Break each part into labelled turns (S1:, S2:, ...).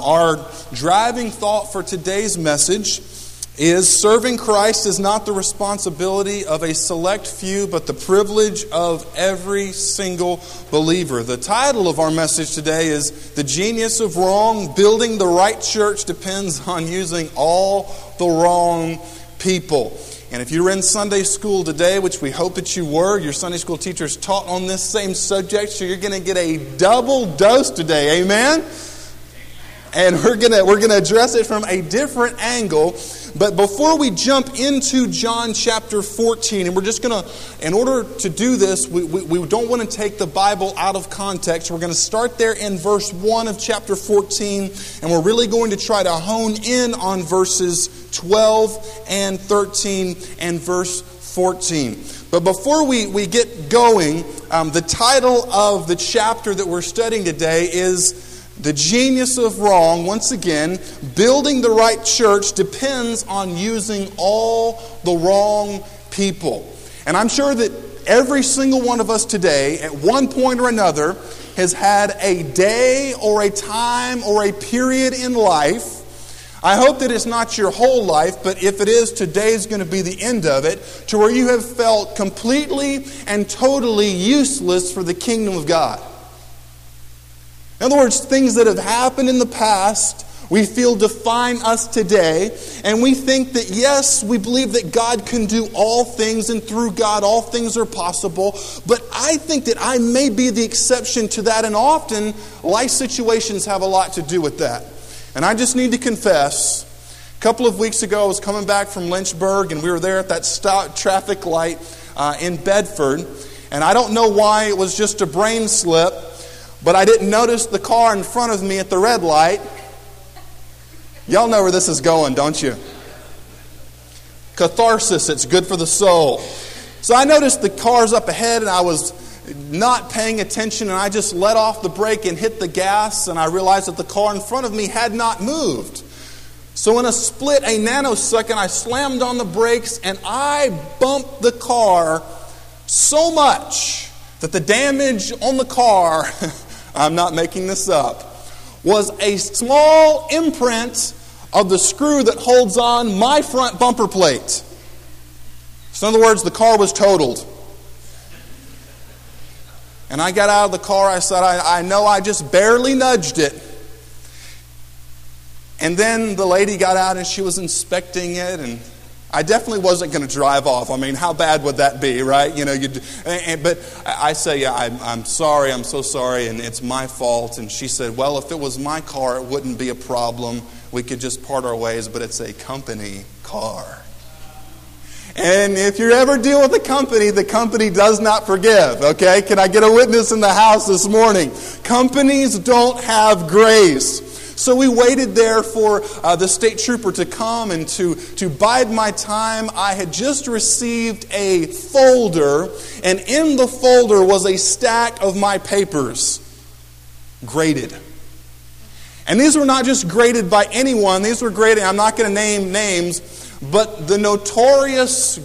S1: Our driving thought for today's message is serving Christ is not the responsibility of a select few, but the privilege of every single believer. The title of our message today is The Genius of Wrong Building the Right Church Depends on Using All the Wrong People. And if you're in Sunday school today, which we hope that you were, your Sunday school teachers taught on this same subject, so you're going to get a double dose today. Amen? And we're gonna we're gonna address it from a different angle. But before we jump into John chapter 14, and we're just gonna, in order to do this, we, we, we don't want to take the Bible out of context. We're gonna start there in verse 1 of chapter 14, and we're really going to try to hone in on verses 12 and 13 and verse 14. But before we, we get going, um, the title of the chapter that we're studying today is the genius of wrong, once again, building the right church depends on using all the wrong people. And I'm sure that every single one of us today, at one point or another, has had a day or a time or a period in life. I hope that it's not your whole life, but if it is, today is going to be the end of it, to where you have felt completely and totally useless for the kingdom of God. In other words, things that have happened in the past we feel define us today, and we think that yes, we believe that God can do all things, and through God all things are possible. But I think that I may be the exception to that, and often life situations have a lot to do with that. And I just need to confess. A couple of weeks ago, I was coming back from Lynchburg, and we were there at that stop traffic light uh, in Bedford. And I don't know why it was just a brain slip, but I didn't notice the car in front of me at the red light. Y'all know where this is going, don't you? Catharsis, it's good for the soul. So I noticed the car's up ahead and I was not paying attention and I just let off the brake and hit the gas and I realized that the car in front of me had not moved. So in a split, a nanosecond, I slammed on the brakes and I bumped the car so much that the damage on the car I'm not making this up, was a small imprint of the screw that holds on my front bumper plate. So, in other words, the car was totaled. And I got out of the car. I said, I, I know I just barely nudged it. And then the lady got out and she was inspecting it and I definitely wasn't going to drive off. I mean, how bad would that be, right? You know, you. But I say, yeah, I'm, I'm sorry, I'm so sorry, and it's my fault. And she said, well, if it was my car, it wouldn't be a problem. We could just part our ways, but it's a company car. And if you ever deal with a company, the company does not forgive, okay? Can I get a witness in the house this morning? Companies don't have grace. So we waited there for uh, the state trooper to come and to, to bide my time. I had just received a folder, and in the folder was a stack of my papers graded. And these were not just graded by anyone, these were graded, I'm not going to name names, but the notorious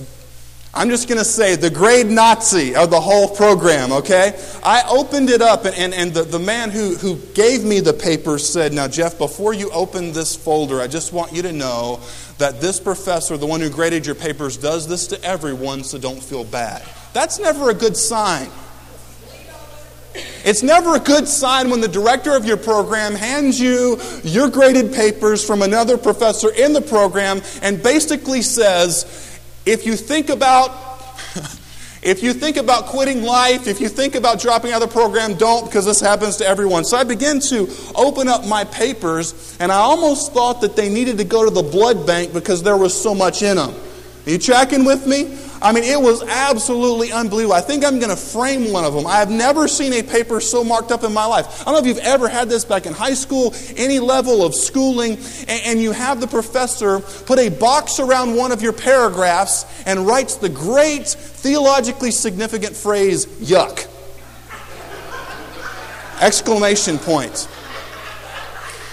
S1: I'm just going to say the grade Nazi of the whole program, okay? I opened it up, and, and, and the, the man who, who gave me the paper said, Now, Jeff, before you open this folder, I just want you to know that this professor, the one who graded your papers, does this to everyone, so don't feel bad. That's never a good sign. It's never a good sign when the director of your program hands you your graded papers from another professor in the program and basically says, if you think about if you think about quitting life, if you think about dropping out of the program, don't because this happens to everyone. So I began to open up my papers, and I almost thought that they needed to go to the blood bank because there was so much in them. Are you tracking with me? I mean, it was absolutely unbelievable. I think I'm going to frame one of them. I have never seen a paper so marked up in my life. I don't know if you've ever had this back in high school, any level of schooling, and, you have the professor put a box around one of your paragraphs and writes the great theologically significant phrase, yuck. Exclamation point.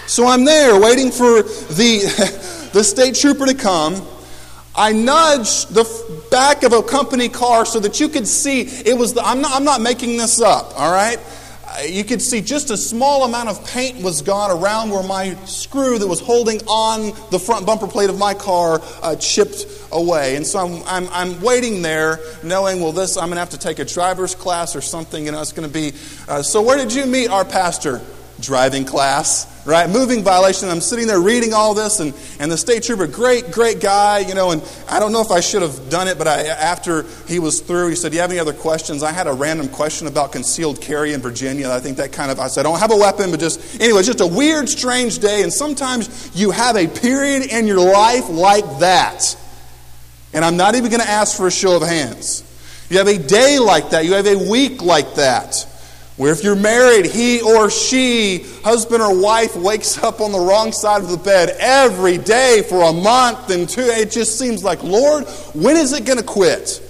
S1: So I'm there waiting for the, the state trooper to come. I nudged the back of a company car so that you could see it was the, I'm not, I'm not making this up, all right? you could see just a small amount of paint was gone around where my screw that was holding on the front bumper plate of my car uh, chipped away. And so I'm, I'm, I'm, waiting there knowing, well, this, I'm going to have to take a driver's class or something, and it's going to be. Uh, so, where did you meet our pastor? Driving class right? Moving violation. I'm sitting there reading all this, and, and the state trooper, great, great guy, you know, and I don't know if I should have done it, but I, after he was through, he said, Do you have any other questions? I had a random question about concealed carry in Virginia. I think that kind of, I said, I don't have a weapon, but just, anyway, just a weird, strange day, and sometimes you have a period in your life like that. And I'm not even going to ask for a show of hands. You have a day like that, you have a week like that. Where if you're married, he or she, husband or wife, wakes up on the wrong side of the bed every day for a month and two. It just seems like, Lord, when is it going to quit?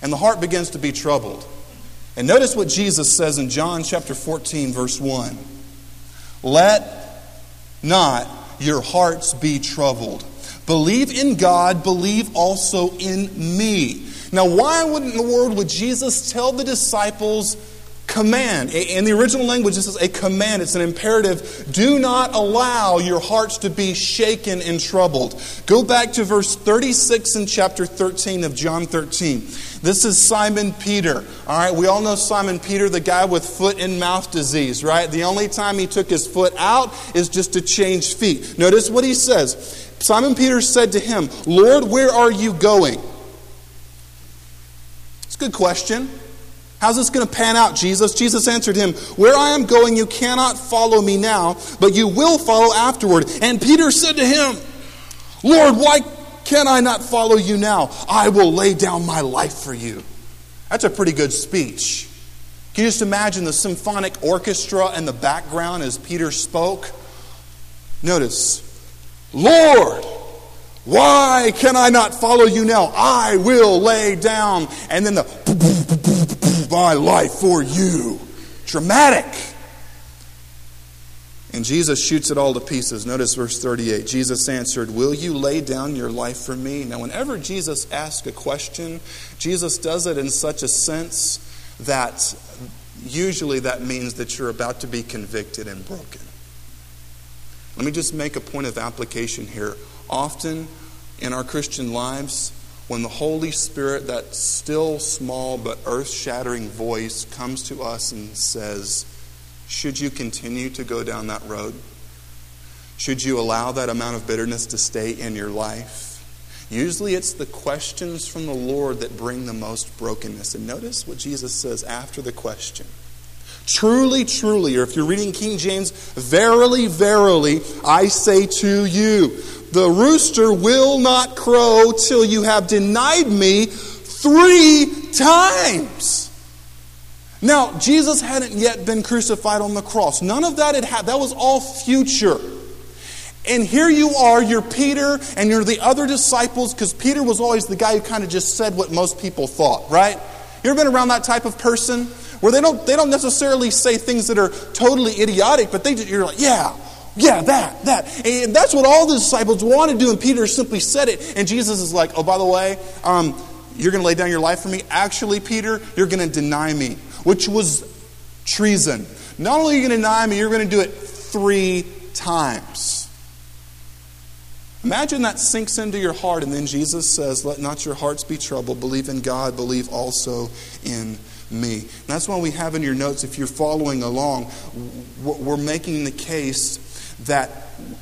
S1: And the heart begins to be troubled. And notice what Jesus says in John chapter 14, verse 1. Let not your hearts be troubled. Believe in God, believe also in me. Now, why would in the world would Jesus tell the disciples command. In the original language, this is a command, it's an imperative. Do not allow your hearts to be shaken and troubled. Go back to verse 36 in chapter 13 of John 13. This is Simon Peter. All right, we all know Simon Peter, the guy with foot and mouth disease, right? The only time he took his foot out is just to change feet. Notice what he says. Simon Peter said to him, Lord, where are you going? It's a good question. How's this going to pan out, Jesus? Jesus answered him, Where I am going, you cannot follow me now, but you will follow afterward. And Peter said to him, Lord, why can I not follow you now? I will lay down my life for you. That's a pretty good speech. Can you just imagine the symphonic orchestra in the background as Peter spoke? Notice, Lord, why can I not follow you now? I will lay down. And then the my life for you. Dramatic. And Jesus shoots it all to pieces. Notice verse 38. Jesus answered, Will you lay down your life for me? Now, whenever Jesus asks a question, Jesus does it in such a sense that usually that means that you're about to be convicted and broken. Let me just make a point of application here. Often in our Christian lives, when the Holy Spirit, that still small but earth shattering voice, comes to us and says, Should you continue to go down that road? Should you allow that amount of bitterness to stay in your life? Usually it's the questions from the Lord that bring the most brokenness. And notice what Jesus says after the question. Truly, truly, or if you're reading King James, verily, verily, I say to you, the rooster will not crow till you have denied me three times. Now, Jesus hadn't yet been crucified on the cross. None of that had happened. That was all future. And here you are, you're Peter, and you're the other disciples, because Peter was always the guy who kind of just said what most people thought, right? You ever been around that type of person? Where they don't, they don't necessarily say things that are totally idiotic, but they, you're like, yeah, yeah, that, that. And that's what all the disciples wanted to do, and Peter simply said it. And Jesus is like, oh, by the way, um, you're going to lay down your life for me? Actually, Peter, you're going to deny me, which was treason. Not only are you going to deny me, you're going to do it three times. Imagine that sinks into your heart, and then Jesus says, Let not your hearts be troubled. Believe in God, believe also in me. And that's why we have in your notes, if you're following along, we're making the case that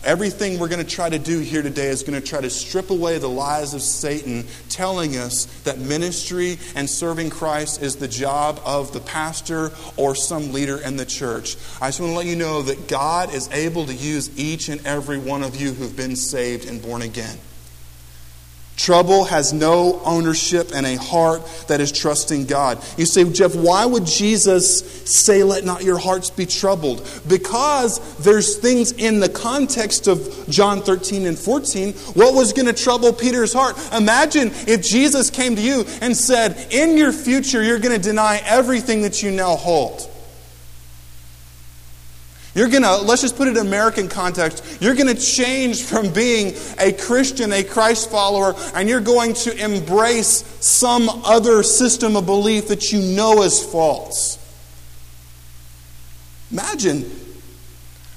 S1: everything we're going to try to do here today is going to try to strip away the lies of Satan, telling us that ministry and serving Christ is the job of the pastor or some leader in the church. I just want to let you know that God is able to use each and every one of you who've been saved and born again. Trouble has no ownership and a heart that is trusting God. You say, Jeff, why would Jesus say, Let not your hearts be troubled? Because there's things in the context of John 13 and 14. What was going to trouble Peter's heart? Imagine if Jesus came to you and said, In your future, you're going to deny everything that you now hold. You're going to, let's just put it in American context, you're going to change from being a Christian, a Christ follower, and you're going to embrace some other system of belief that you know is false. Imagine.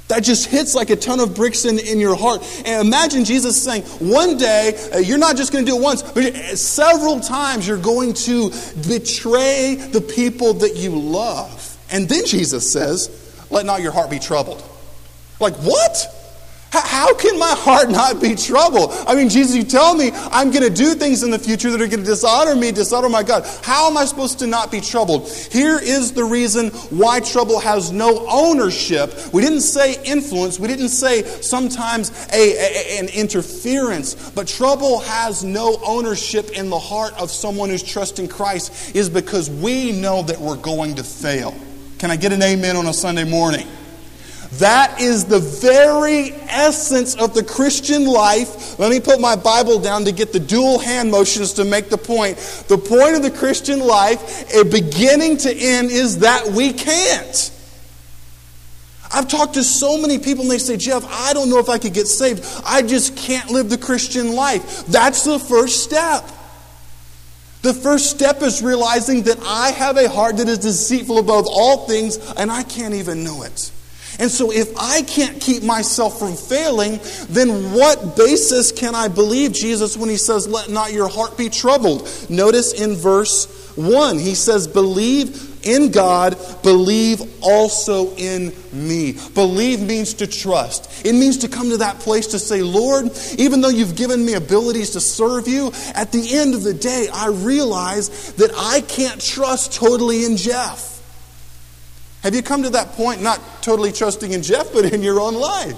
S1: That just hits like a ton of bricks in, in your heart. And imagine Jesus saying, one day, uh, you're not just going to do it once, but several times you're going to betray the people that you love. And then Jesus says, let not your heart be troubled. Like, what? How can my heart not be troubled? I mean, Jesus, you tell me I'm going to do things in the future that are going to dishonor me, dishonor my God. How am I supposed to not be troubled? Here is the reason why trouble has no ownership. We didn't say influence, we didn't say sometimes a, a, an interference, but trouble has no ownership in the heart of someone who's trusting Christ is because we know that we're going to fail. Can I get an amen on a Sunday morning? That is the very essence of the Christian life. Let me put my Bible down to get the dual hand motions to make the point. The point of the Christian life, a beginning to end, is that we can't. I've talked to so many people and they say, Jeff, I don't know if I could get saved. I just can't live the Christian life. That's the first step. The first step is realizing that I have a heart that is deceitful above all things and I can't even know it. And so, if I can't keep myself from failing, then what basis can I believe Jesus when he says, Let not your heart be troubled? Notice in verse 1, he says, Believe in God, believe also in me. Believe means to trust. It means to come to that place to say, Lord, even though you've given me abilities to serve you, at the end of the day, I realize that I can't trust totally in Jeff. Have you come to that point, not totally trusting in Jeff, but in your own life?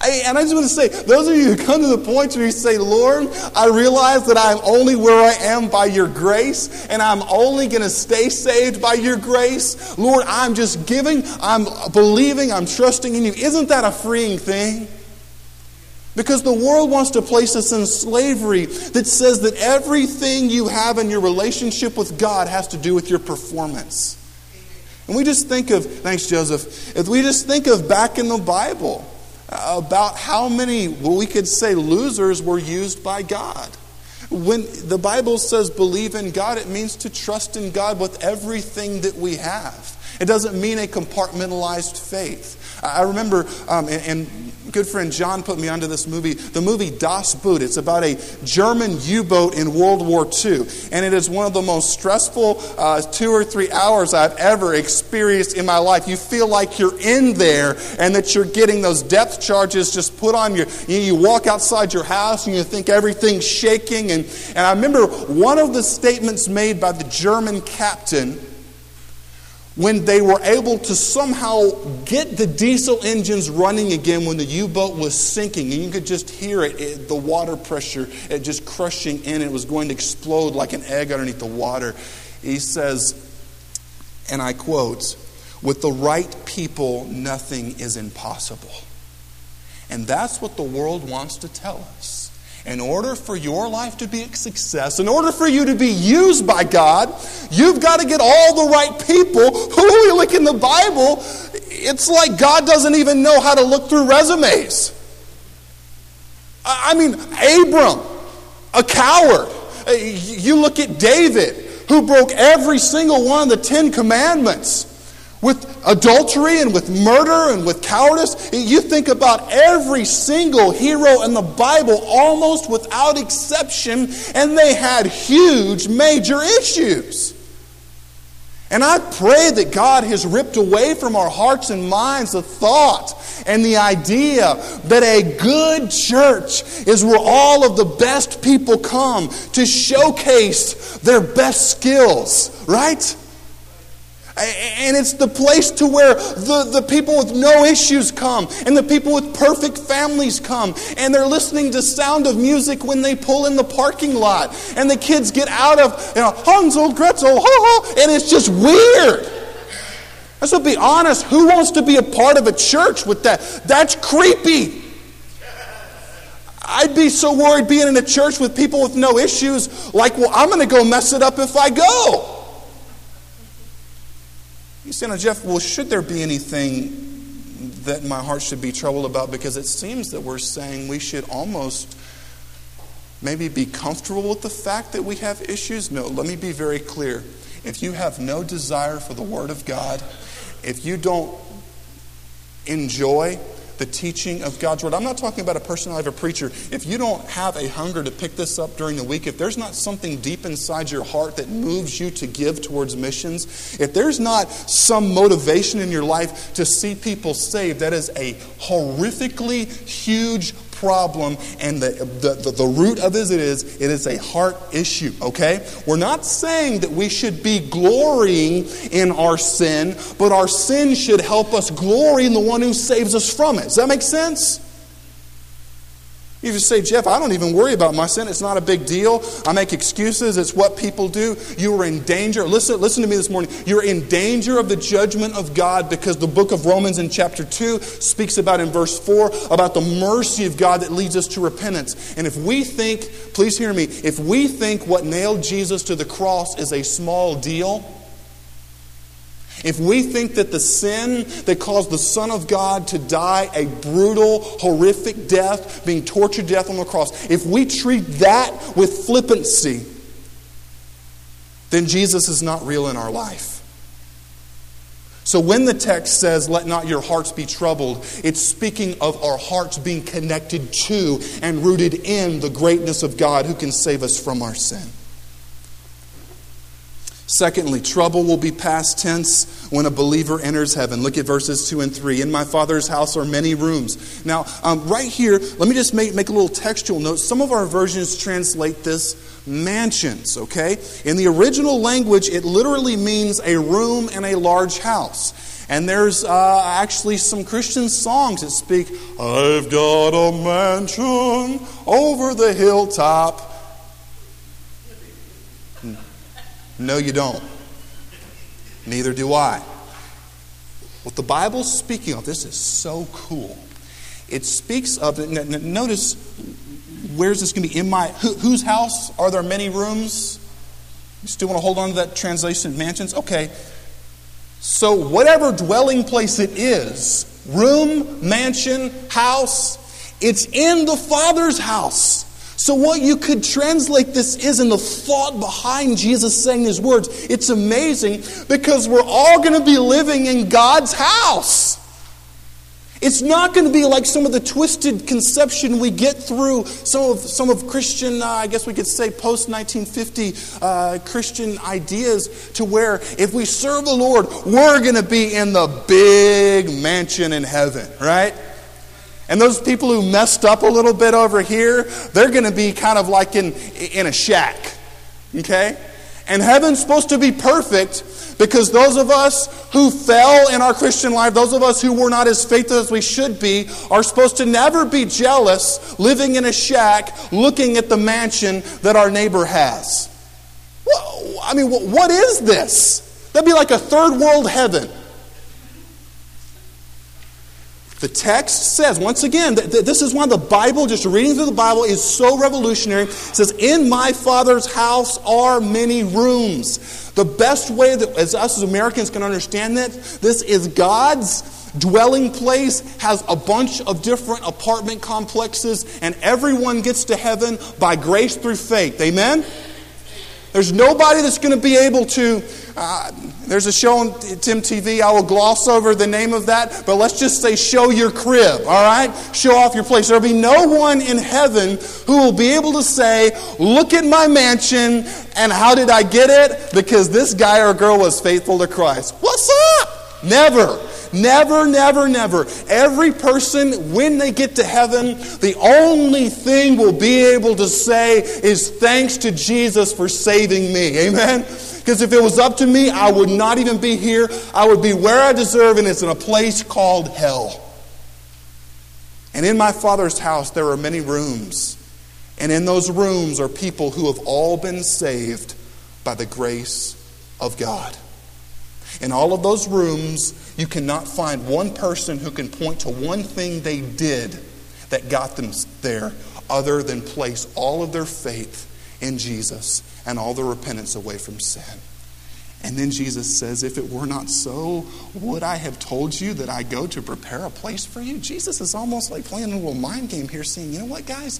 S1: I, and I just want to say, those of you who come to the point where you say, Lord, I realize that I'm only where I am by your grace, and I'm only going to stay saved by your grace. Lord, I'm just giving, I'm believing, I'm trusting in you. Isn't that a freeing thing? Because the world wants to place us in slavery that says that everything you have in your relationship with God has to do with your performance. And we just think of, thanks, Joseph, if we just think of back in the Bible about how many, we could say losers were used by God. When the Bible says believe in God, it means to trust in God with everything that we have. It doesn't mean a compartmentalized faith. I remember, um, and, and, good friend John put me onto this movie, the movie Das Boot. It's about a German U boat in World War II. And it is one of the most stressful uh, two or three hours I've ever experienced in my life. You feel like you're in there and that you're getting those depth charges just put on you. You, walk outside your house and you think everything's shaking. And, and I remember one of the statements made by the German captain when they were able to somehow get the diesel engines running again when the U boat was sinking, and you could just hear it, it, the water pressure it just crushing in, it was going to explode like an egg underneath the water. He says, and I quote, with the right people, nothing is impossible. And that's what the world wants to tell us in order for your life to be a success, in order for you to be used by God, you've got to get all the right people. Who we look in the Bible, it's like God doesn't even know how to look through resumes. I mean, Abram, a coward. Uh, you look at David, who broke every single one of the Ten Commandments adultery and with murder and with cowardice. You think about every single hero in the Bible, almost without exception, and they had huge, major issues. And I pray that God has ripped away from our hearts and minds the thought and the idea that a good church is where all of the best people come to showcase their best skills, right? And it's the place to where the, the people with no issues come and the people with perfect families come and they're listening to sound of music when they pull in the parking lot and the kids get out of, you know, Hansel, Gretel, ha ha, and it's just weird. Let's be honest, who wants to be a part of a church with that? That's creepy. I'd be so worried being in a church with people with no issues, like, well, I'm going to go mess it up if I go. You say, now, Jeff, well, should there be anything that my heart should be troubled about? Because it seems that we're saying we should almost maybe be comfortable with the fact that we have issues. No, let me be very clear. if you have no desire for the Word of God, if you don't enjoy the teaching of God's Word. I'm not talking about a personality of a preacher. If you don't have a hunger to pick this up during the week, if there's not something deep inside your heart that moves you to give towards missions, if there's not some motivation in your life to see people saved, that is a horrifically huge problem, and the, the, the, the, root of it is it is a heart issue, okay? We're not saying that we should be glorying in our sin, but our sin should help us glory in the one who saves us from it. Does that make sense? You just say, Jeff, I don't even worry about my sin. It's not a big deal. I make excuses. It's what people do. You are in danger. Listen, listen to me this morning. You're in danger of the judgment of God because the book of Romans in chapter 2 speaks about in verse 4 about the mercy of God that leads us to repentance. And if we think, please hear me, if we think what nailed Jesus to the cross is a small deal, if we think that the sin that caused the Son of God to die a brutal, horrific death, being tortured death on the cross, if we treat that with flippancy, then Jesus is not real in our life. So when the text says, Let not your hearts be troubled, it's speaking of our hearts being connected to and rooted in the greatness of God who can save us from our sin. Secondly, trouble will be past tense when a believer enters heaven. Look at verses 2 and 3. In my Father's house are many rooms. Now, um, right here, let me just make, make a little textual note. Some of our versions translate this mansions, okay? In the original language, it literally means a room in a large house. And there's uh, actually some Christian songs that speak, I've got a mansion over the hilltop No, you don't. Neither do I. What the Bible's speaking of, this is so cool. It speaks of, notice, where's this going to be? In my, whose house are there many rooms? You still want to hold on to that translation, mansions? Okay. So, whatever dwelling place it is, room, mansion, house, it's in the Father's house. So, what you could translate this is in the thought behind Jesus saying these words. It's amazing because we're all going to be living in God's house. It's not going to be like some of the twisted conception we get through some of, some of Christian, uh, I guess we could say post 1950 uh, Christian ideas, to where if we serve the Lord, we're going to be in the big mansion in heaven, right? And those people who messed up a little bit over here, they're going to be kind of like in, in a shack. Okay? And heaven's supposed to be perfect because those of us who fell in our Christian life, those of us who were not as faithful as we should be, are supposed to never be jealous living in a shack looking at the mansion that our neighbor has. Well, I mean, what is this? That'd be like a third world heaven. The text says, once again, this is why the Bible, just reading through the Bible, is so revolutionary. It says, In my Father's house are many rooms. The best way that as us as Americans can understand that, this is God's dwelling place, has a bunch of different apartment complexes, and everyone gets to heaven by grace through faith. Amen? There's nobody that's going to be able to uh, there's a show on MTV. I will gloss over the name of that, but let's just say show your crib, all right? Show off your place. There'll be no one in heaven who will be able to say, Look at my mansion, and how did I get it? Because this guy or girl was faithful to Christ. What's up? Never. Never, never, never. Every person, when they get to heaven, the only thing we'll be able to say is thanks to Jesus for saving me. Amen? Because if it was up to me, I would not even be here. I would be where I deserve, and it's in a place called hell. And in my Father's house, there are many rooms. And in those rooms are people who have all been saved by the grace of God. In all of those rooms, you cannot find one person who can point to one thing they did that got them there other than place all of their faith in Jesus and all their repentance away from sin. And then Jesus says, If it were not so, would I have told you that I go to prepare a place for you? Jesus is almost like playing a little mind game here, saying, You know what, guys?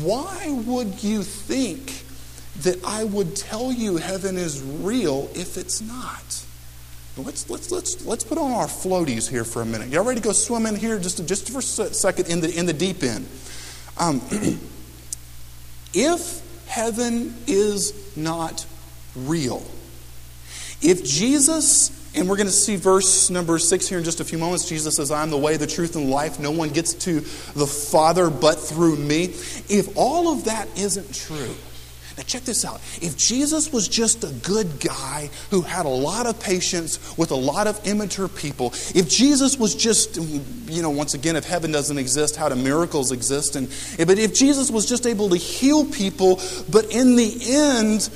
S1: Why would you think that I would tell you heaven is real if it's not. Let's, let's, let's, let's put on our floaties here for a minute. Y'all ready to go swim in here just, just for a second in the, in the deep end? Um, if heaven is not real, if Jesus, and we're going to see verse number six here in just a few moments, Jesus says, I'm the way, the truth, and life. No one gets to the Father but through me. If all of that isn't true, now, check this out. If Jesus was just a good guy who had a lot of patience with a lot of immature people, if Jesus was just, you know, once again, if heaven doesn't exist, how do miracles exist? And, eh, but if Jesus was just able to heal people, but in the end,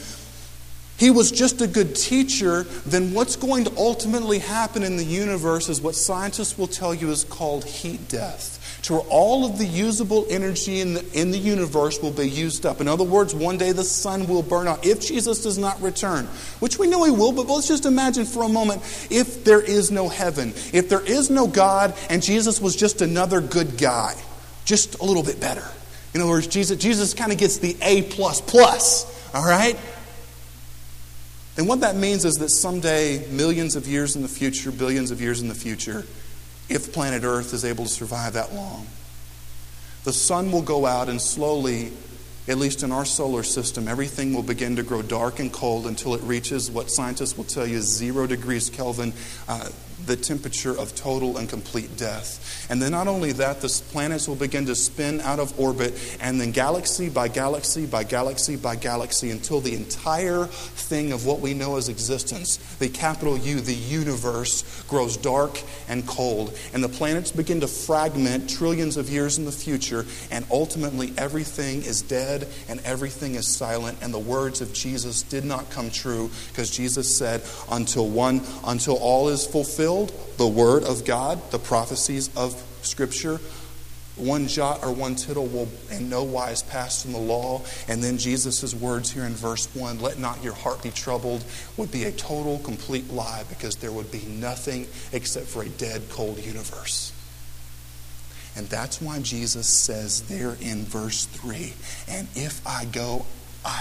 S1: he was just a good teacher, then what's going to ultimately happen in the universe is what scientists will tell you is called heat death to where all of the usable energy in the, in the universe will be used up. In other words, one day the sun will burn out if Jesus does not return, which we know he will, but let's just imagine for a moment if there is no heaven, if there is no God, and Jesus was just another good guy, just a little bit better. In other words, Jesus, Jesus kind of gets the A plus plus, all right? And what that means is that someday, millions of years in the future, billions of years in the future, if planet Earth is able to survive that long. The sun will go out, and slowly, at least in our solar system, everything will begin to grow dark and cold until it reaches what scientists will tell you is zero degrees Kelvin. Uh, the temperature of total and complete death. And then not only that, the planets will begin to spin out of orbit, and then galaxy by galaxy by galaxy by galaxy until the entire thing of what we know as existence, the capital U, the universe, grows dark and cold. And the planets begin to fragment trillions of years in the future, and ultimately everything is dead and everything is silent. And the words of Jesus did not come true because Jesus said, until one, until all is fulfilled the Word of God, the prophecies of Scripture. One jot or one tittle will in no wise pass from the law. And then Jesus' words here in verse 1 let not your heart be troubled would be a total, complete lie because there would be nothing except for a dead, cold universe. And that's why Jesus says there in verse 3 And if I go,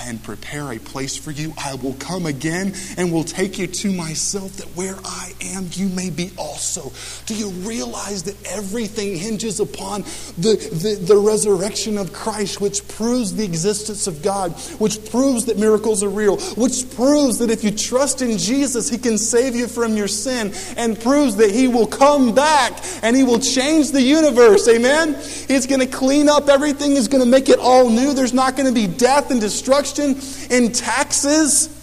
S1: and prepare a place for you. I will come again and will take you to myself, that where I am, you may be also. Do you realize that everything hinges upon the, the, the resurrection of Christ, which proves the existence of God, which proves that miracles are real, which proves that if you trust in Jesus, He can save you from your sin, and proves that He will come back and He will change the universe. Amen? He's going to clean up everything, He's going to make it all new. There's not going to be death and destruction in taxes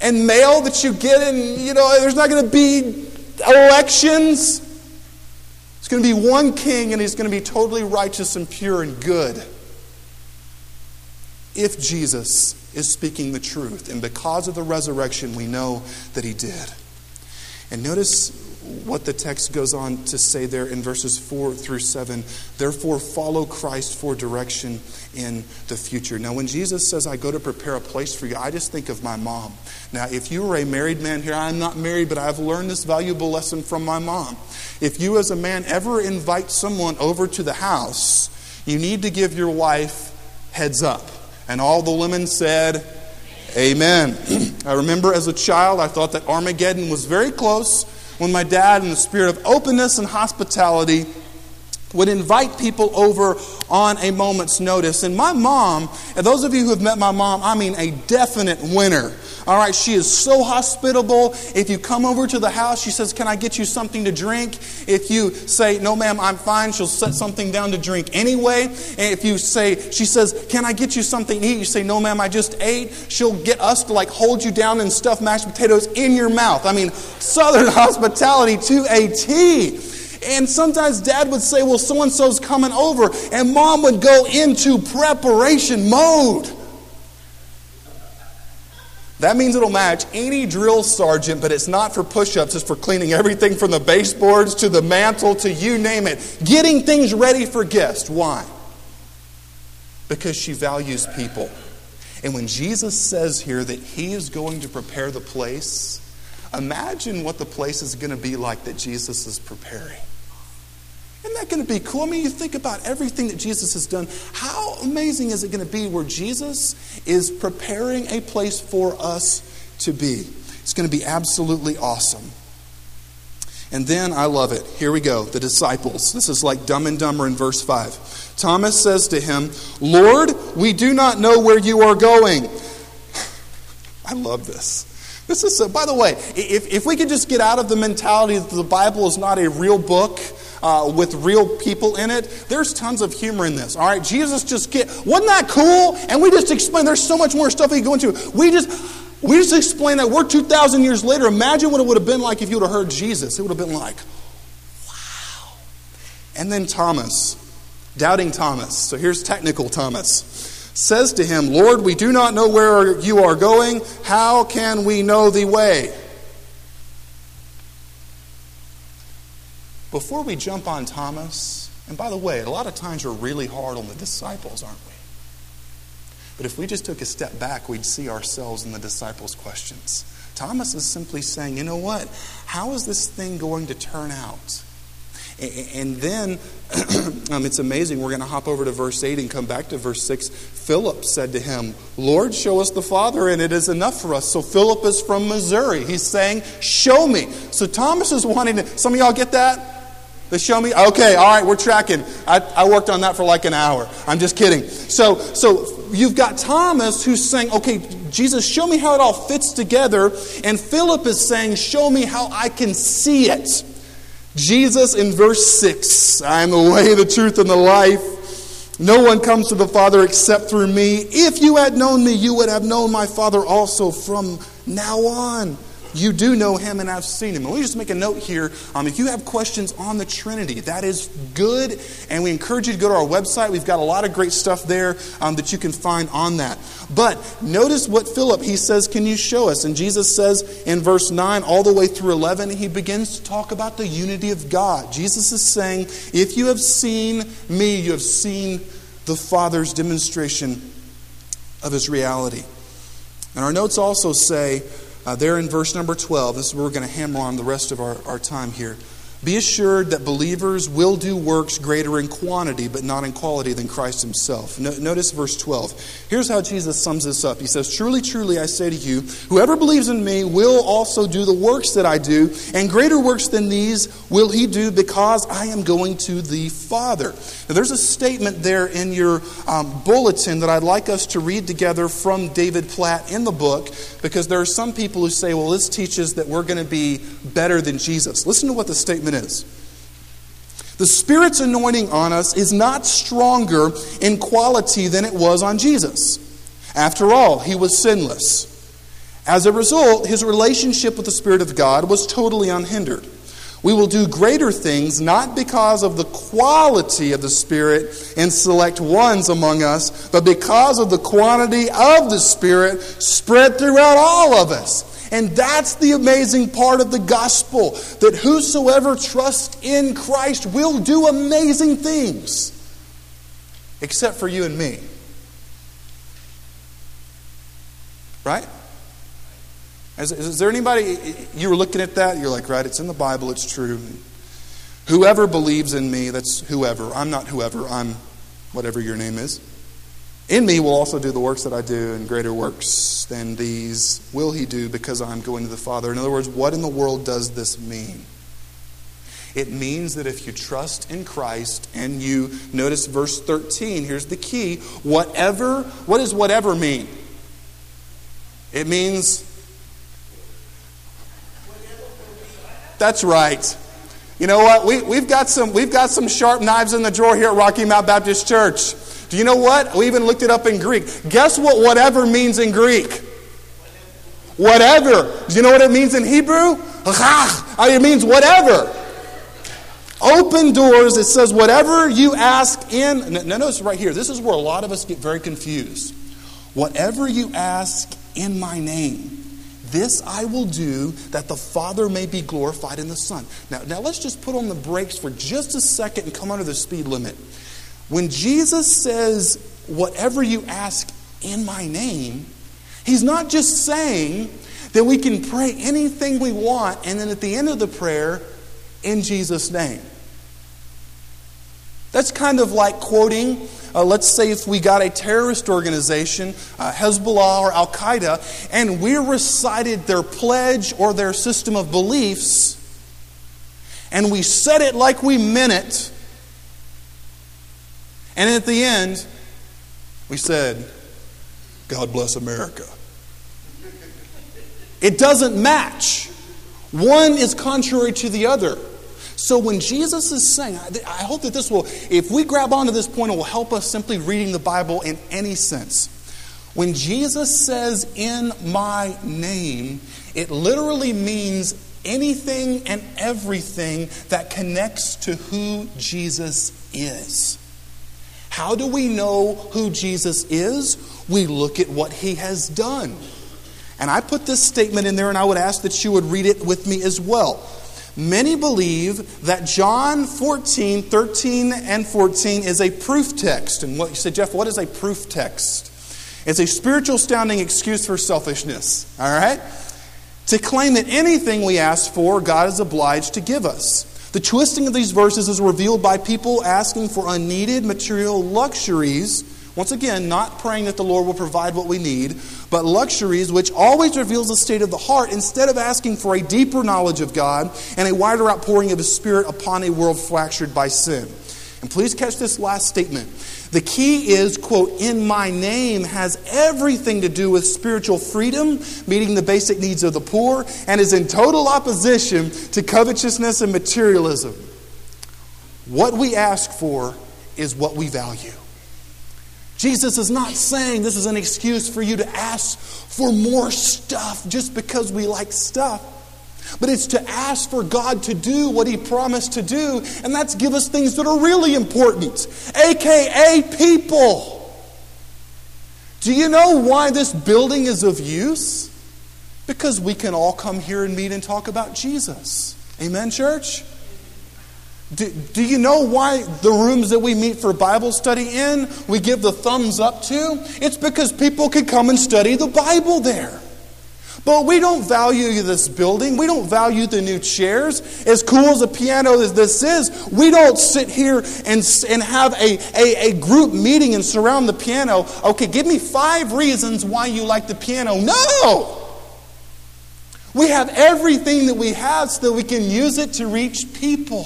S1: and mail that you get, and you know, there's not going to be elections. It's going to be one king, and he's going to be totally righteous and pure and good. If Jesus is speaking the truth, and because of the resurrection, we know that he did. And notice what the text goes on to say there in verses 4 through 7. Therefore, follow Christ for direction in the future. Now, when Jesus says, I go to prepare a place for you, I just think of my mom. Now, if you were a married man here, I'm not married, but I've learned this valuable lesson from my mom. If you, as a man, ever invite someone over to the house, you need to give your wife heads up. And all the women said, Amen. I remember as a child, I thought that Armageddon was very close when my dad, in the spirit of openness and hospitality, would invite people over on a moment's notice. And my mom, and those of you who have met my mom, I mean a definite winner. All right, she is so hospitable. If you come over to the house, she says, Can I get you something to drink? If you say, No, ma'am, I'm fine, she'll set something down to drink anyway. And if you say, She says, Can I get you something to eat? You say, No, ma'am, I just ate. She'll get us to like hold you down and stuff mashed potatoes in your mouth. I mean, Southern hospitality to a T. And sometimes dad would say, Well, so and so's coming over. And mom would go into preparation mode. That means it'll match any drill sergeant, but it's not for push ups, it's for cleaning everything from the baseboards to the mantle to you name it. Getting things ready for guests. Why? Because she values people. And when Jesus says here that he is going to prepare the place, imagine what the place is going to be like that Jesus is preparing. Isn't that going to be cool? I mean, you think about everything that Jesus has done. How amazing is it going to be where Jesus is preparing a place for us to be? It's going to be absolutely awesome. And then I love it. Here we go. The disciples. This is like Dumb and Dumber in verse 5. Thomas says to him, Lord, we do not know where you are going. I love this. This is, a, by the way, if, if we could just get out of the mentality that the Bible is not a real book, uh, with real people in it. There's tons of humor in this. All right, Jesus just get wasn't that cool? And we just explain. There's so much more stuff can go into. We just we just explain that we're 2,000 years later. Imagine what it would have been like if you would have heard Jesus. It would have been like, wow. And then Thomas, doubting Thomas. So here's technical Thomas says to him, Lord, we do not know where you are going. How can we know the way? Before we jump on Thomas, and by the way, a lot of times we're really hard on the disciples, aren't we? But if we just took a step back, we'd see ourselves in the disciples' questions. Thomas is simply saying, you know what? How is this thing going to turn out? And then um, it's amazing. We're going to hop over to verse 8 and come back to verse 6. Philip said to him, Lord, show us the Father, and it is enough for us. So Philip is from Missouri. He's saying, Show me. So Thomas is wanting to. Some of y'all get that? The show me? Okay, all right, we're tracking. I, I worked on that for like an hour. I'm just kidding. So, so you've got Thomas who's saying, okay, Jesus, show me how it all fits together. And Philip is saying, show me how I can see it. Jesus in verse 6 I am the way, the truth, and the life. No one comes to the Father except through me. If you had known me, you would have known my Father also from now on you do know him and I've seen him. Let me just make a note here. Um, if you have questions on the Trinity, that is good. And we encourage you to go to our website. We've got a lot of great stuff there um, that you can find on that. But notice what Philip, he says, Can you show us? And Jesus says in verse 9 all the way through 11, he begins to talk about the unity of God. Jesus is saying, If you have seen me, you have seen the Father's demonstration of his reality. And our notes also say, uh, there in verse number 12, this is where we're going to hammer on the rest of our, our time here. Be assured that believers will do works greater in quantity, but not in quality than Christ himself. No, notice verse 12. Here's how Jesus sums this up. He says, Truly, truly, I say to you, whoever believes in me will also do the works that I do, and greater works than these will he do because I am going to the Father. Now, there's a statement there in your um, bulletin that I'd like us to read together from David Platt in the book, because there are some people who say, well, this teaches that we're going to be better than Jesus. Listen to what the statement is. The Spirit's anointing on us is not stronger in quality than it was on Jesus. After all, he was sinless. As a result, his relationship with the Spirit of God was totally unhindered. We will do greater things not because of the quality of the Spirit in select ones among us, but because of the quantity of the Spirit spread throughout all of us. And that's the amazing part of the gospel that whosoever trusts in Christ will do amazing things, except for you and me. Right? Is, is, there anybody, you were looking at that, you're like, right, it's in the Bible, it's true. Whoever believes in me, that's whoever. I'm not whoever, I'm whatever your name is. In me will also do the works that I do, and greater works than these will he do because I'm going to the Father. In other words, what in the world does this mean? It means that if you trust in Christ and you notice verse 13, here's the key. Whatever, what does whatever mean? It means That's right. You know what? We, we've, got some, we've got some sharp knives in the drawer here at Rocky Mount Baptist Church. Do you know what? We even looked it up in Greek. Guess what whatever means in Greek? Whatever. Do you know what it means in Hebrew? Oh, it means whatever. Open doors, it says, whatever you ask in. Notice right here, this is where a lot of us get very confused. Whatever you ask in my name, this I will do that the Father may be glorified in the Son. Now, now let's just put on the brakes for just a second and come under the speed limit. When Jesus says, whatever you ask in my name, he's not just saying that we can pray anything we want and then at the end of the prayer, in Jesus' name. That's kind of like quoting, uh, let's say, if we got a terrorist organization, uh, Hezbollah or Al Qaeda, and we recited their pledge or their system of beliefs, and we said it like we meant it, and at the end, we said, God bless America. It doesn't match. One is contrary to the other. So when Jesus is saying, I hope that this will, if we grab onto this point, it will help us simply reading the Bible in any sense. When Jesus says, in my name, it literally means anything and everything that connects to who Jesus is. How do we know who Jesus is? We look at what he has done. And I put this statement in there, and I would ask that you would read it with me as well. Many believe that John 14, 13, and 14 is a proof text. And what you say, Jeff, what is a proof text? It's a spiritual sounding excuse for selfishness, all right? To claim that anything we ask for, God is obliged to give us. The twisting of these verses is revealed by people asking for unneeded material luxuries once again, not praying that the Lord will provide what we need, but luxuries, which always reveals the state of the heart, instead of asking for a deeper knowledge of God and a wider outpouring of His Spirit upon a world fractured by sin. And please catch this last statement. The key is, quote, in my name has everything to do with spiritual freedom, meeting the basic needs of the poor, and is in total opposition to covetousness and materialism. What we ask for is what we value. Jesus is not saying this is an excuse for you to ask for more stuff just because we like stuff. But it's to ask for God to do what He promised to do, and that's give us things that are really important, aka people. Do you know why this building is of use? Because we can all come here and meet and talk about Jesus. Amen, church? Do, do, you know why the rooms that we meet for Bible study in, we give the thumbs up to? It's because people can come and study the Bible there. But we don't value this building. We don't value the new chairs. As cool as a piano as this is, we don't sit here and, and have a, a, a group meeting and surround the piano. Okay, give me five reasons why you like the piano. No! We have everything that we have so that we can use it to reach people.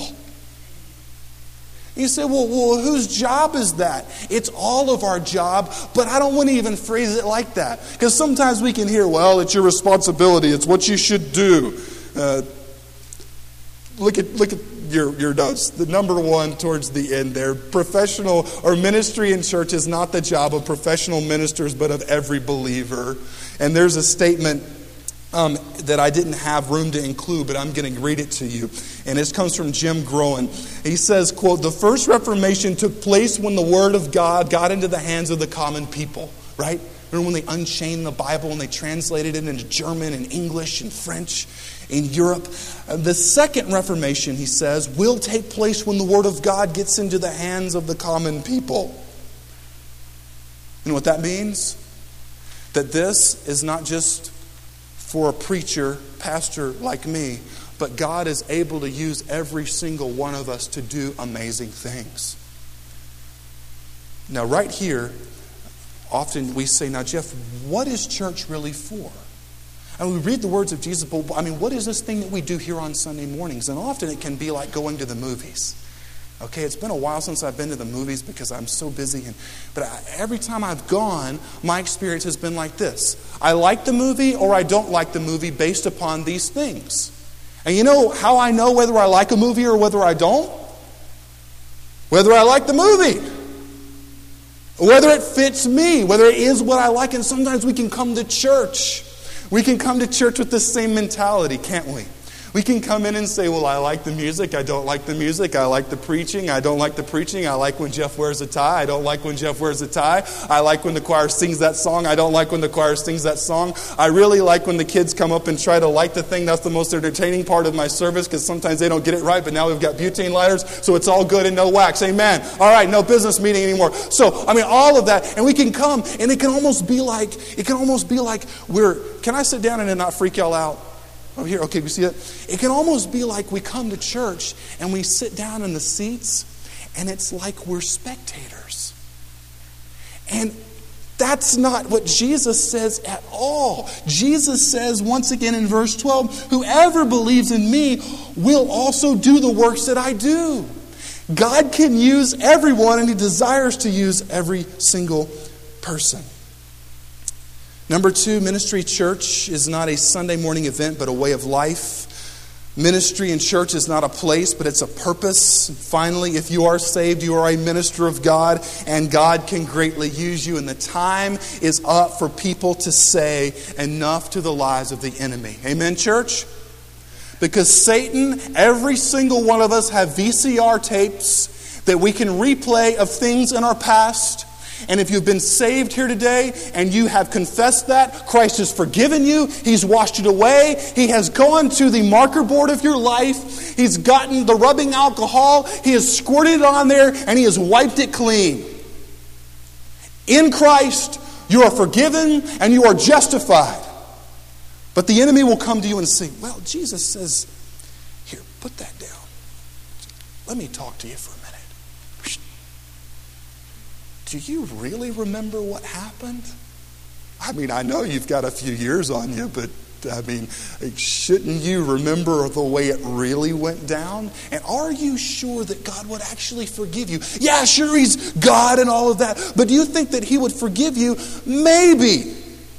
S1: You say, well, well, whose job is that? It's all of our job, but I don't want to even phrase it like that. Because sometimes we can hear, well, it's your responsibility, it's what you should do. Uh, look at, look at your, your notes. The number one towards the end there professional or ministry in church is not the job of professional ministers, but of every believer. And there's a statement um, that I didn't have room to include, but I'm going to read it to you. And this comes from Jim Groen. He says, quote, the first Reformation took place when the Word of God got into the hands of the common people, right? Remember when they unchained the Bible and they translated it into German and English and French in Europe? Uh, the second Reformation, he says, will take place when the Word of God gets into the hands of the common people. Know what that means? That this is not just for a preacher, pastor like me, but God is able to use every single one of us to do amazing things. Now, right here, often we say, Now, Jeff, what is church really for? And we read the words of Jesus, but I mean, what is this thing that we do here on Sunday mornings? And often it can be like going to the movies. Okay, it's been a while since I've been to the movies because I'm so busy. And, but I, every time I've gone, my experience has been like this I like the movie or I don't like the movie based upon these things. And you know how I know whether I like a movie or whether I don't? Whether I like the movie. Whether it fits me, whether it is what I like. And sometimes we can come to church. We can come to church with the same mentality, can't we? We can come in and say, Well, I like the music, I don't like the music, I like the preaching, I don't like the preaching, I like when Jeff wears a tie, I don't like when Jeff wears a tie, I like when the choir sings that song, I don't like when the choir sings that song. I really like when the kids come up and try to light the thing. That's the most entertaining part of my service because sometimes they don't get it right, but now we've got butane lighters, so it's all good and no wax. Amen. All right, no business meeting anymore. So, I mean, all of that, and we can come, and it can almost be like, it can almost be like we're, can I sit down and not freak y'all out? Over here, okay, we see it? It can almost be like we come to church and we sit down in the seats and it's like we're spectators. And that's not what Jesus says at all. Jesus says, once again in verse 12, whoever believes in me will also do the works that I do. God can use everyone, and He desires to use every single person. Number two, ministry church is not a Sunday morning event, but a way of life. Ministry and church is not a place, but it's a purpose. Finally, if you are saved, you are a minister of God, and God can greatly use you. And the time is up for people to say enough to the lies of the enemy. Amen, church? Because Satan, every single one of us have VCR tapes that we can replay of things in our past and if you've been saved here today and you have confessed that, Christ has forgiven you, He's washed it away, He has gone to the marker board of your life, He's gotten the rubbing alcohol, He has squirted it on there, and He has wiped it clean. In Christ, you are forgiven and you are justified. But the enemy will come to you and say, Well, Jesus says, Here, put that down. Let me talk to you for. Do you really remember what happened? I mean, I know you've got a few years on you, but I mean, shouldn't you remember the way it really went down? And are you sure that God would actually forgive you? Yeah, sure, He's God and all of that. But do you think that He would forgive you? Maybe.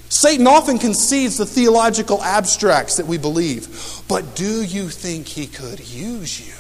S1: Satan often concedes the theological abstracts that we believe. But do you think He could use you?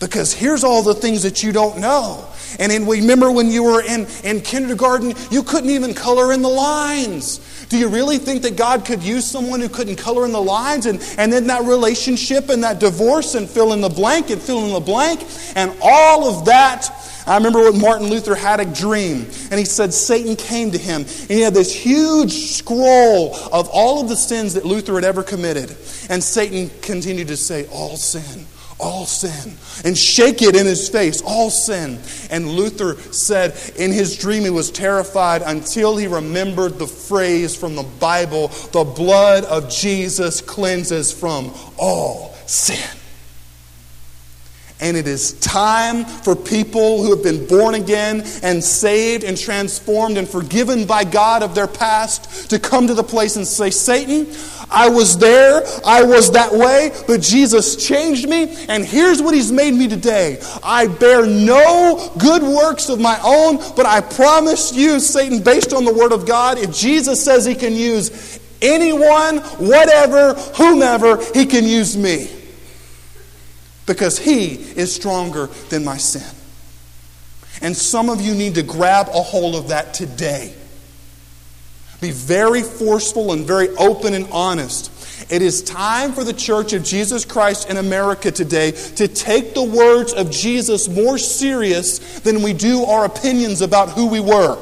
S1: Because here's all the things that you don't know. And in, remember when you were in, in kindergarten, you couldn't even color in the lines. Do you really think that God could use someone who couldn't color in the lines? And, and then that relationship and that divorce and fill in the blank and fill in the blank and all of that. I remember when Martin Luther had a dream, and he said Satan came to him, and he had this huge scroll of all of the sins that Luther had ever committed. And Satan continued to say, All sin, all sin, and shake it in his face, all sin. And Luther said in his dream he was terrified until he remembered the phrase from the Bible the blood of Jesus cleanses from all sin. And it is time for people who have been born again and saved and transformed and forgiven by God of their past to come to the place and say, Satan, I was there, I was that way, but Jesus changed me, and here's what He's made me today. I bear no good works of my own, but I promise you, Satan, based on the Word of God, if Jesus says He can use anyone, whatever, whomever, He can use me because He is stronger than my sin. And some of you need to grab a hold of that today. Be very forceful and very open and honest. It is time for the Church of Jesus Christ in America today to take the words of Jesus more serious than we do our opinions about who we were.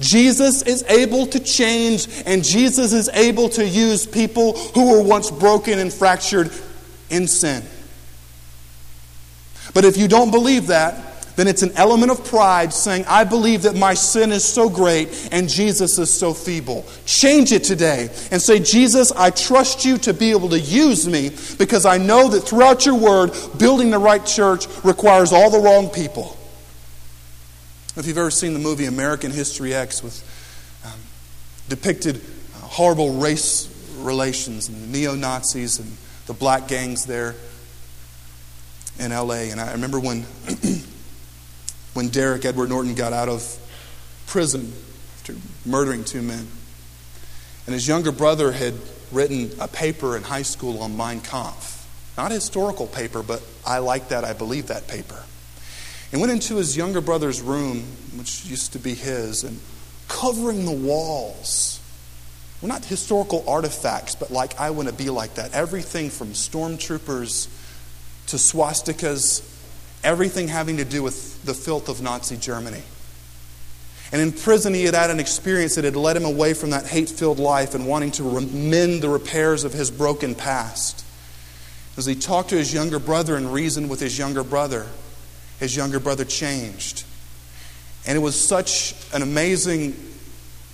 S1: Jesus is able to change, and Jesus is able to use people who were once broken and fractured in sin. But if you don't believe that, then it's an element of pride saying, I believe that my sin is so great and Jesus is so feeble. Change it today and say, Jesus, I trust you to be able to use me because I know that throughout your word, building the right church requires all the wrong people. If you've ever seen the movie American History X with um, depicted uh, horrible race relations and neo Nazis and the black gangs there in LA. And I remember when, when Derek Edward Norton got out of prison after murdering two men. And his younger brother had written a paper in high school on Mein Kampf. Not a historical paper, but I like that, I believe that paper. And went into his younger brother's room, which used to be his, and covering the walls well, not historical artifacts, but like I want to be like that. Everything from stormtroopers to swastikas, everything having to do with the filth of Nazi Germany. And in prison, he had had an experience that had led him away from that hate filled life and wanting to mend the repairs of his broken past. As he talked to his younger brother and reasoned with his younger brother, his younger brother changed. And it was such an amazing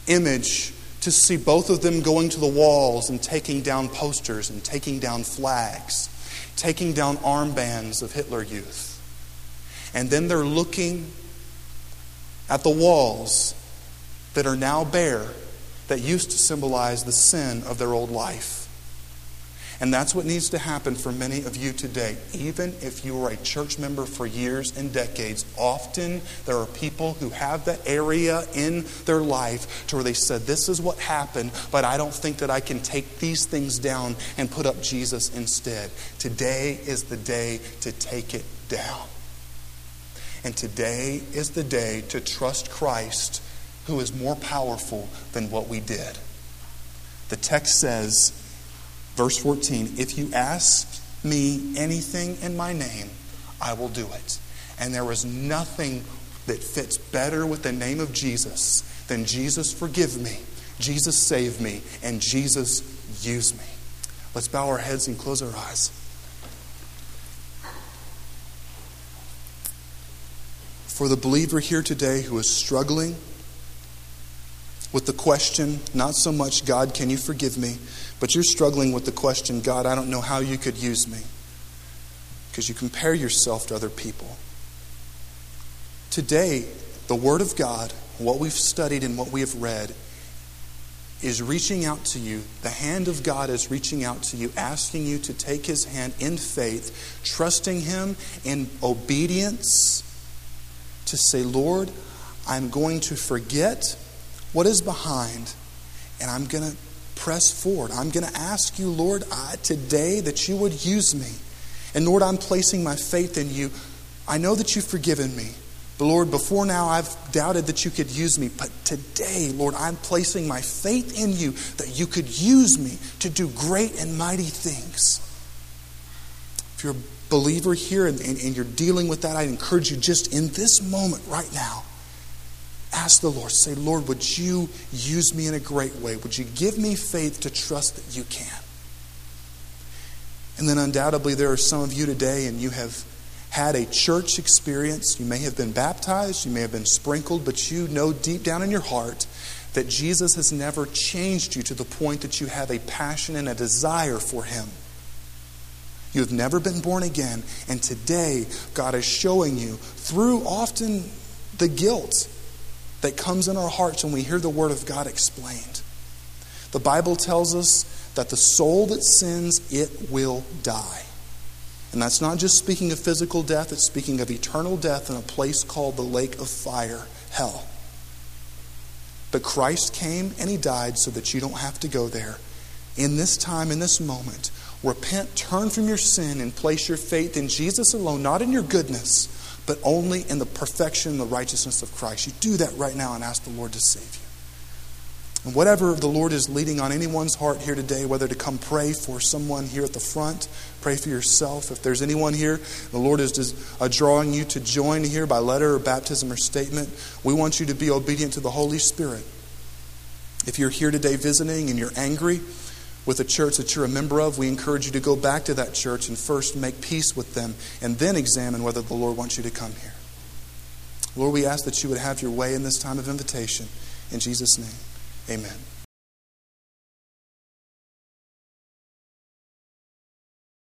S1: image to see both of them going to the walls and taking down posters and taking down flags, taking down armbands of Hitler Youth. And then they're looking at the walls that are now bare that used to symbolize the sin of their old life. And that's what needs to happen for many of you today. Even if you were a church member for years and decades, often there are people who have that area in their life to where they said, This is what happened, but I don't think that I can take these things down and put up Jesus instead. Today is the day to take it down. And today is the day to trust Christ, who is more powerful than what we did. The text says, Verse 14 If you ask me anything in my name, I will do it. And there is nothing that fits better with the name of Jesus than Jesus forgive me, Jesus save me, and Jesus use me. Let's bow our heads and close our eyes. For the believer here today who is struggling with the question, not so much, God, can you forgive me? But you're struggling with the question, God, I don't know how you could use me. Because you compare yourself to other people. Today, the Word of God, what we've studied and what we have read, is reaching out to you. The hand of God is reaching out to you, asking you to take His hand in faith, trusting Him in obedience, to say, Lord, I'm going to forget what is behind, and I'm going to press forward. I'm going to ask you, Lord, I, today that you would use me. And Lord, I'm placing my faith in you. I know that you've forgiven me. But Lord, before now I've doubted that you could use me. But today, Lord, I'm placing my faith in you that you could use me to do great and mighty things. If you're a believer here and, and, and you're dealing with that, I encourage you just in this moment right now ask the Lord, say, Lord, would you use me in a great way? Would you give me faith to trust that you can? And then undoubtedly, there are some of you today, and you have had a church experience. You may have been baptized, you may have been sprinkled, but you know deep down in your heart that Jesus has never changed you to the point that you have a passion and a desire for Him. You have never been born again, and today God is showing you through often the guilt that comes in our hearts when we hear the Word of God explained. The Bible tells us that the soul that sins, it will die. And that's not just speaking of physical death, it's speaking of eternal death in a place called the lake of fire, hell. But Christ came and He died so that you don't have to go there. In this time, in this moment, repent, turn from your sin, and place your faith in Jesus alone, not in your goodness but only in the perfection and the righteousness of Christ. You do that right now and ask the Lord to save you. And whatever the Lord is leading on anyone's heart here today, whether to come pray for someone here at the front, pray for yourself. If there's anyone here, the Lord is uh, drawing you to join here by letter or baptism or statement, we want you to be obedient to the Holy Spirit. If you're here today visiting and you're angry, with a church that you're a member of, we encourage you to go back to that church and first make peace with them and then examine whether the Lord wants you to come here. Lord, we ask that you would have your way in this time of invitation. In Jesus' name, amen.